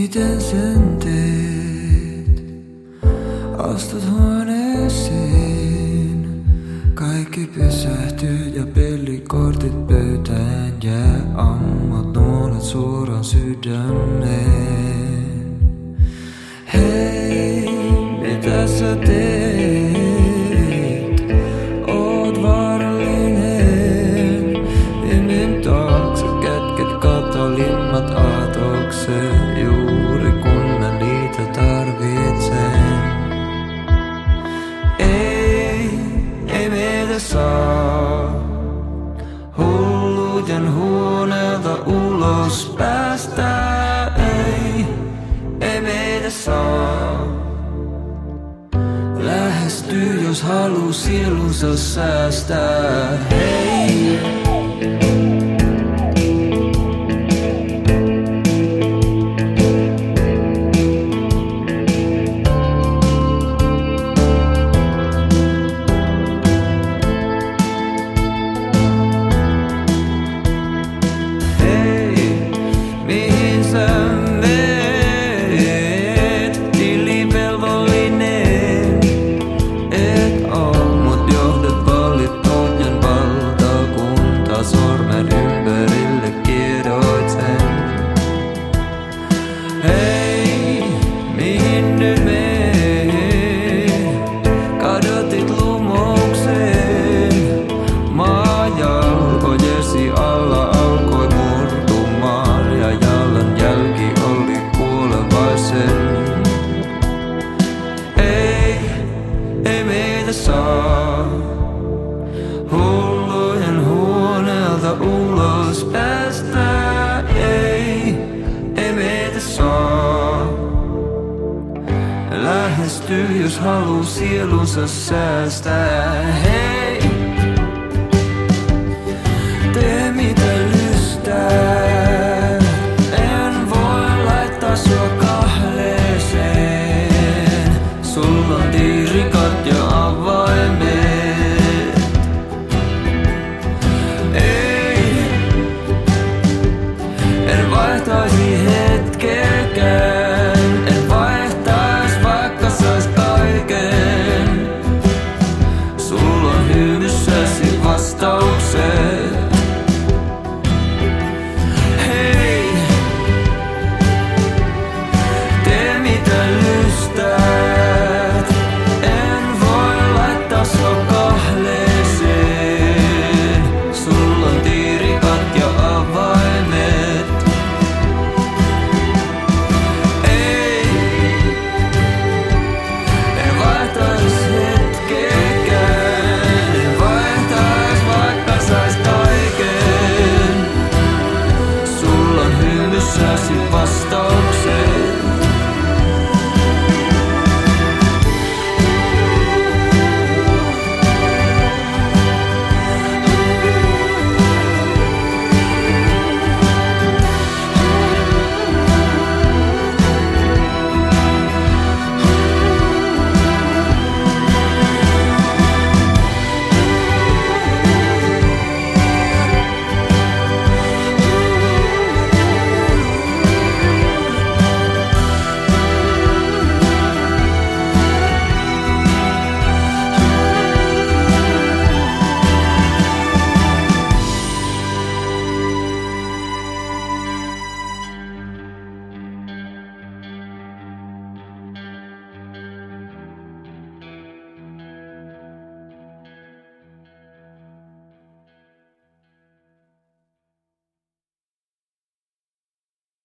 miten sen teet. Astut huoneeseen, kaikki pysähtyy ja pe- saa. Hulluuden huoneelta ulos päästä ei, ei meitä saa. Lähestyy, jos haluu sielunsa säästää, hei. last night Maybe the song. La historia's hollow cielos